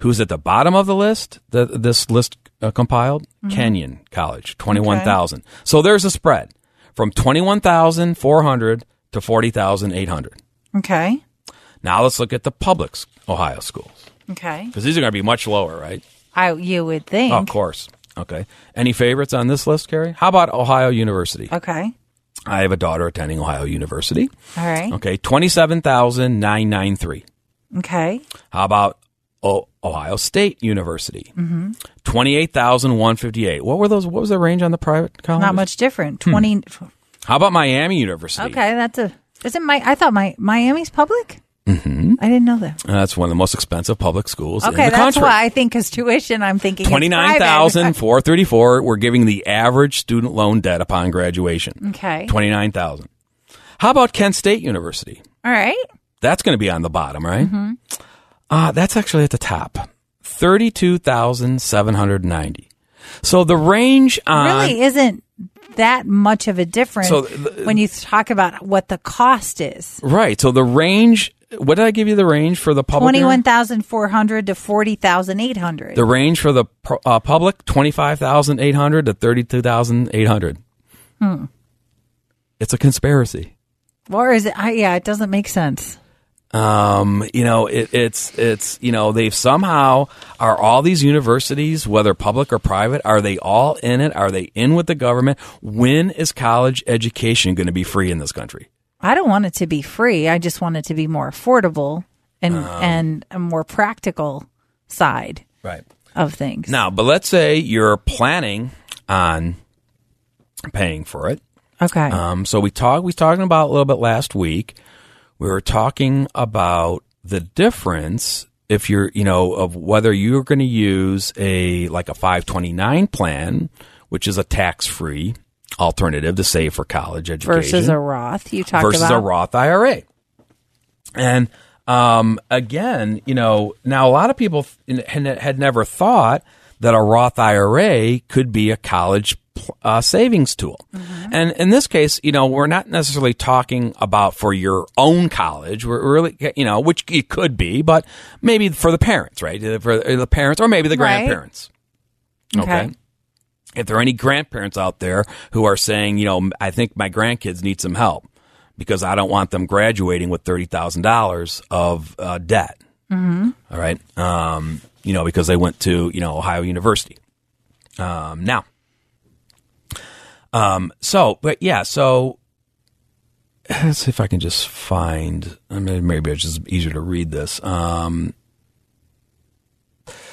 Who's at the bottom of the list? That this list uh, compiled? Mm-hmm. Kenyon College, 21,000. Okay. So there's a spread from 21,400 to 40,800. Okay. Now let's look at the public Ohio schools. Okay. Because these are going to be much lower, right? I, you would think. Oh, of course. Okay. Any favorites on this list, Carrie? How about Ohio University? Okay. I have a daughter attending Ohio University. All right. Okay, 27,993. Okay. How about Ohio State University? Mm-hmm. Twenty-eight thousand one fifty-eight. What were those? What was the range on the private college? Not much different. Hmm. Twenty. How about Miami University? Okay, that's a. Isn't my? I thought my Miami's public. Mm-hmm. I didn't know that. Uh, that's one of the most expensive public schools in Okay, the that's country. why I think because tuition. I'm thinking it's Twenty-nine private. thousand four thirty-four. We're giving the average student loan debt upon graduation. Okay. Twenty-nine thousand. How about Kent State University? All right. That's going to be on the bottom, right? Mm-hmm. Uh, that's actually at the top. 32,790. So the range on. really isn't that much of a difference So the- when you talk about what the cost is. Right. So the range. What did I give you the range for the public? Twenty area? one thousand four hundred to forty thousand eight hundred. The range for the uh, public, 25,800 to 32,800. Hmm. It's a conspiracy. Or is it? I, yeah, it doesn't make sense. Um, you know, it, it's it's you know they've somehow are all these universities, whether public or private, are they all in it? Are they in with the government? When is college education going to be free in this country? I don't want it to be free. I just want it to be more affordable and Um. and a more practical side. Right. of things. Now, but let's say you're planning on paying for it. Okay. Um, so we talked. We talking about a little bit last week. We were talking about the difference if you're, you know, of whether you're going to use a like a 529 plan, which is a tax free alternative to save for college education, versus a Roth. You talked versus about a Roth IRA. And um, again, you know, now a lot of people had had never thought that a Roth IRA could be a college uh, savings tool. And in this case, you know, we're not necessarily talking about for your own college. We're really, you know, which it could be, but maybe for the parents, right? For the parents or maybe the Right. grandparents. Okay. If there are any grandparents out there who are saying, you know, I think my grandkids need some help because I don't want them graduating with thirty thousand dollars of uh, debt. Mhm. All right, um, you know, because they went to you know Ohio University. Um, now, um, so but yeah, so let's see if I can just find. I mean, maybe it's just easier to read this. Um,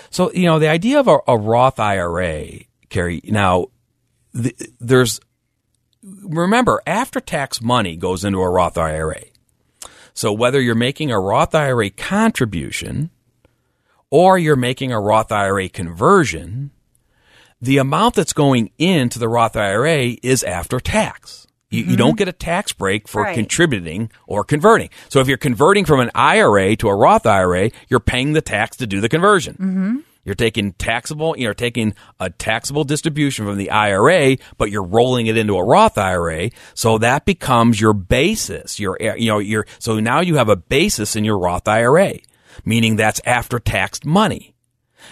so you know, the idea of a, a Roth IRA, Carrie. Now, the, there's remember after tax money goes into a Roth IRA. So whether you're making a Roth IRA contribution or you're making a Roth IRA conversion, the amount that's going into the Roth IRA is after tax. You, you don't get a tax break for Right. contributing or converting. So if you're converting from an IRA to a Roth IRA, you're paying the tax to do the conversion. Mm-hmm. You're taking taxable, you're taking a taxable distribution from the IRA, but you're rolling it into a Roth IRA. So that becomes your basis. Your, you know, your, so now you have a basis in your Roth IRA, meaning that's after taxed money.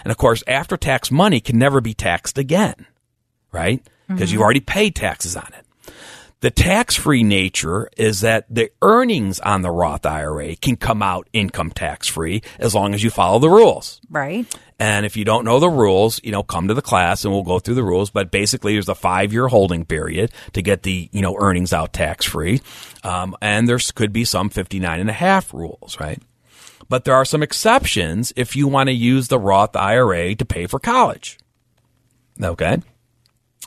And of course, after tax money can never be taxed again, right? Because Mhm. you already paid taxes on it. The tax free nature is that the earnings on the Roth IRA can come out income tax free as long as you follow the rules. right. And if you don't know the rules, you know, come to the class and we'll go through the rules. But basically, there's a five year holding period to get the, you know, earnings out tax free. Um, and there could be some 59 and a half rules, right? But there are some exceptions if you want to use the Roth IRA to pay for college. Okay.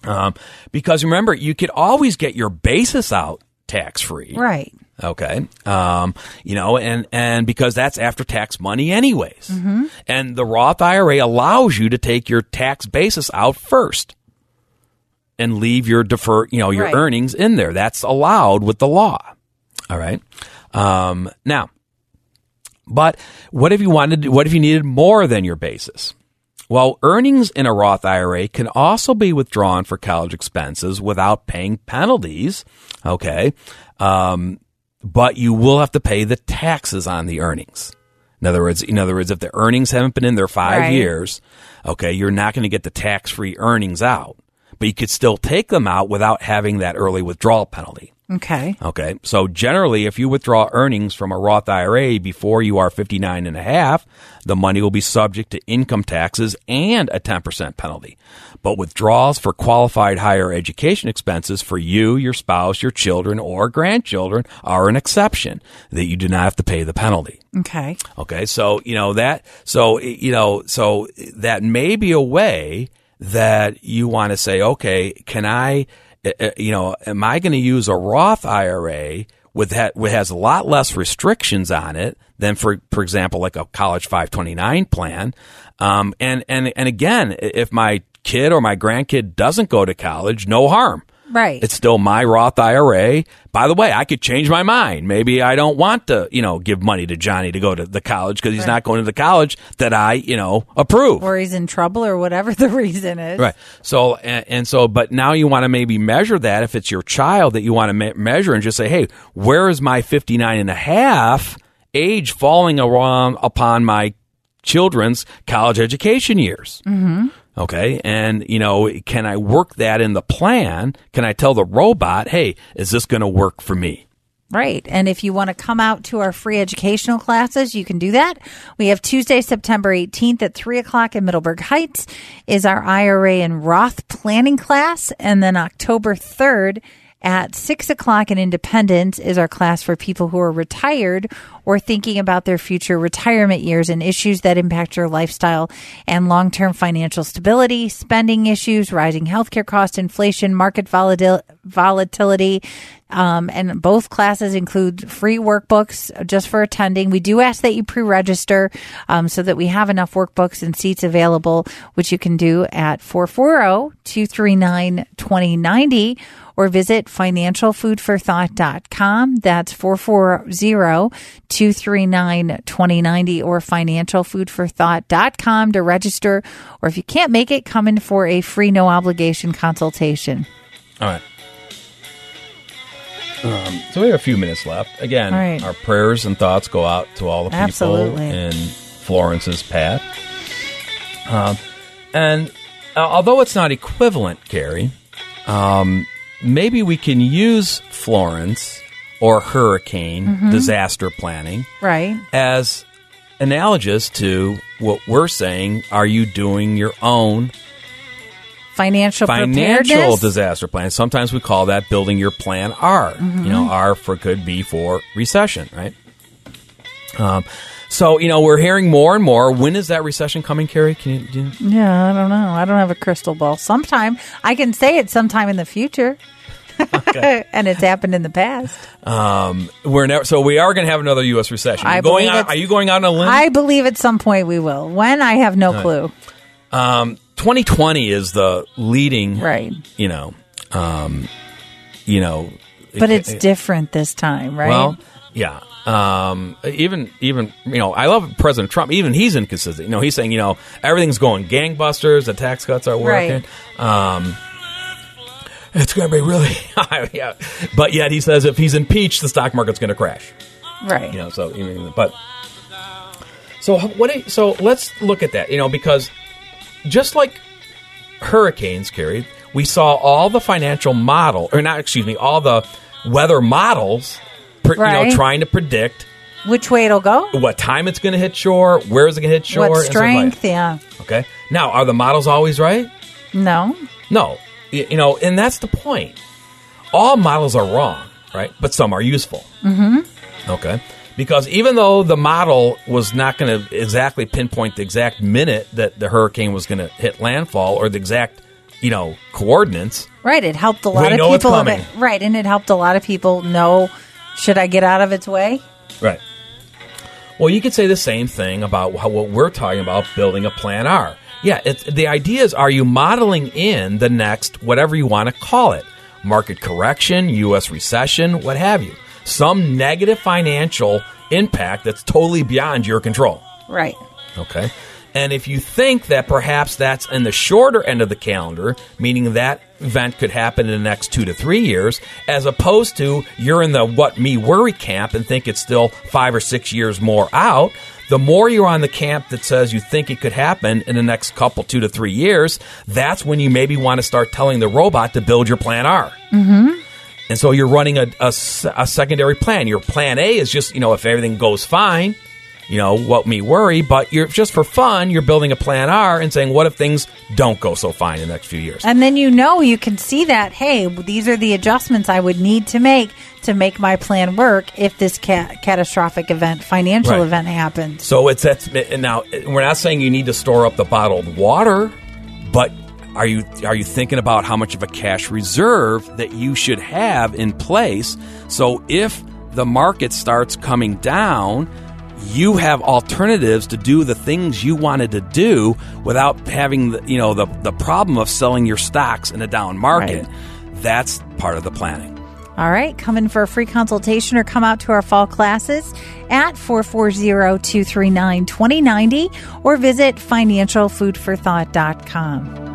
Um, because remember, you could always get your basis out tax free. Right. Okay. Um, you know, and, and because that's after tax money anyways. Mm-hmm. And the Roth IRA allows you to take your tax basis out first and leave your defer, you know, your Right. earnings in there. That's allowed with the law. All right. Um, now, but what if you wanted, what if you needed more than your basis? Well, earnings in a Roth IRA can also be withdrawn for college expenses without paying penalties. Okay. Um, but you will have to pay the taxes on the earnings. In other words, in other words, if the earnings haven't been in there five Right. years, okay, you're not going to get the tax free earnings out, but you could still take them out without having that early withdrawal penalty. Okay. Okay. So generally, if you withdraw earnings from a Roth IRA before you are 59 and a half, the money will be subject to income taxes and a 10% penalty. But withdrawals for qualified higher education expenses for you, your spouse, your children, or grandchildren are an exception that you do not have to pay the penalty. Okay. Okay, so you know that, so you know, so that may be a way that you want to say, okay, can I, you know, am I going to use a Roth IRA with that, which has a lot less restrictions on it than, for for example, like a College 529 plan, um, and and and again, if my kid or my grandkid doesn't go to college, no harm. Right. It's still my Roth IRA. By the way, I could change my mind. Maybe I don't want to, you know, give money to Johnny to go to the college because he's Right. not going to the college that I, you know, approve. or he's in trouble or whatever the reason is. Right. So, and, and so, but now you want to maybe measure that if it's your child that you want to me- measure and just say, hey, where is my 59 and a half age falling around upon my children's college education years? Mm-hmm. Okay. And, you know, can I work that in the plan? Can I tell the robot, hey, is this going to work for me? Right. And if you want to come out to our free educational classes, you can do that. We have Tuesday, September 18th at 3 o'clock in Middleburg Heights is our IRA and Roth planning class. And then October 3rd At six o'clock in Independence is our class for people who are retired or thinking about their future retirement years and issues that impact your lifestyle and long term financial stability, spending issues, rising healthcare costs, inflation, market volatil- volatility. Um, and both classes include free workbooks just for attending. We do ask that you pre register um, so that we have enough workbooks and seats available, which you can do at 440 239 2090 or visit financialfoodforthought.com. That's 440-239-2090 or financialfoodforthought.com to register. Or if you can't make it, come in for a free no obligation consultation. All right. Um, so we have a few minutes left. Again, right. our prayers and thoughts go out to all the people Absolutely. in Florence's path. Um, and uh, although it's not equivalent, Carrie, um, maybe we can use Florence or hurricane Mhm. disaster planning Right. as analogous to what we're saying. Are you doing your own Financial, financial disaster plan. Sometimes we call that building your plan R. Mhm. You know, R for could be for recession, right? Um, so you know we're hearing more and more. When is that recession coming, Carrie? Can you? Do you yeah, I don't know. I don't have a crystal ball. Sometime I can say it sometime in the future. and it's happened in the past. um, we're never, so we are going to have another U.S. recession. I going are you going out on a limb? I believe at some point we will. When I have no Right. clue. Um, 2020 is the leading, Right. You know, um, you know, But it- it's different this time, right? Well, yeah. Um, even even you know, I love President Trump. Even he's inconsistent. You know, he's saying you know everything's going gangbusters. The tax cuts are working. Um, it's going to be really high. Yeah, but yet he says if he's impeached, the stock market's going to crash. right. You know, so I mean, but so what? So let's look at that. You know, because just like hurricanes, Carrie, we saw all the financial model, or not, excuse me, all the weather models, pre- you Right. know, trying to predict Which way it'll go? what time it's going to hit shore, where is it going to hit shore, what and stuff like strength? Yeah. Okay. Now, are the models always right? No. No. You know, and that's the point. All models are wrong, right? But some are useful. Mm-hmm. Okay. Because even though the model was not going to exactly pinpoint the exact minute that the hurricane was going to hit landfall or the exact, you know, coordinates, Right. It helped a lot of people. it- right. And it helped a lot of people know should I get out of its way? Right. Well, you could say the same thing about how, what we're talking about building a plan R. Yeah, it's, the idea is are you modeling in the next, whatever you want to call it, market correction, U.S. recession, what have you, some negative financial impact that's totally beyond your control. Right. Okay. And if you think that perhaps that's in the shorter end of the calendar, meaning that event could happen in the next two to three years, as opposed to you're in the what me worry camp and think it's still five or six years more out, the more you're on the camp that says you think it could happen in the next couple, two to three years, that's when you maybe want to start telling the robot to build your plan R. Mm-hmm. And so you're running a secondary plan. Your plan A is just, you know, if everything goes fine, you know, what me worry, but you're just for fun, you're building a plan R and saying, what if things don't go so fine in the next few years? And then you know you can see that, hey, these are the adjustments I would need to make to make my plan work if this ca- catastrophic event, financial Right. event happens. So it's that's now we're not saying you need to store up the bottled water, but are you are you thinking about how much of a cash reserve that you should have in place so if the market starts coming down, you have alternatives to do the things you wanted to do without having the, you know the the problem of selling your stocks in a down market. That's part of the planning. All right, come in for a free consultation or come out to our fall classes at 440-239-2090 or visit financialfoodforthought.com.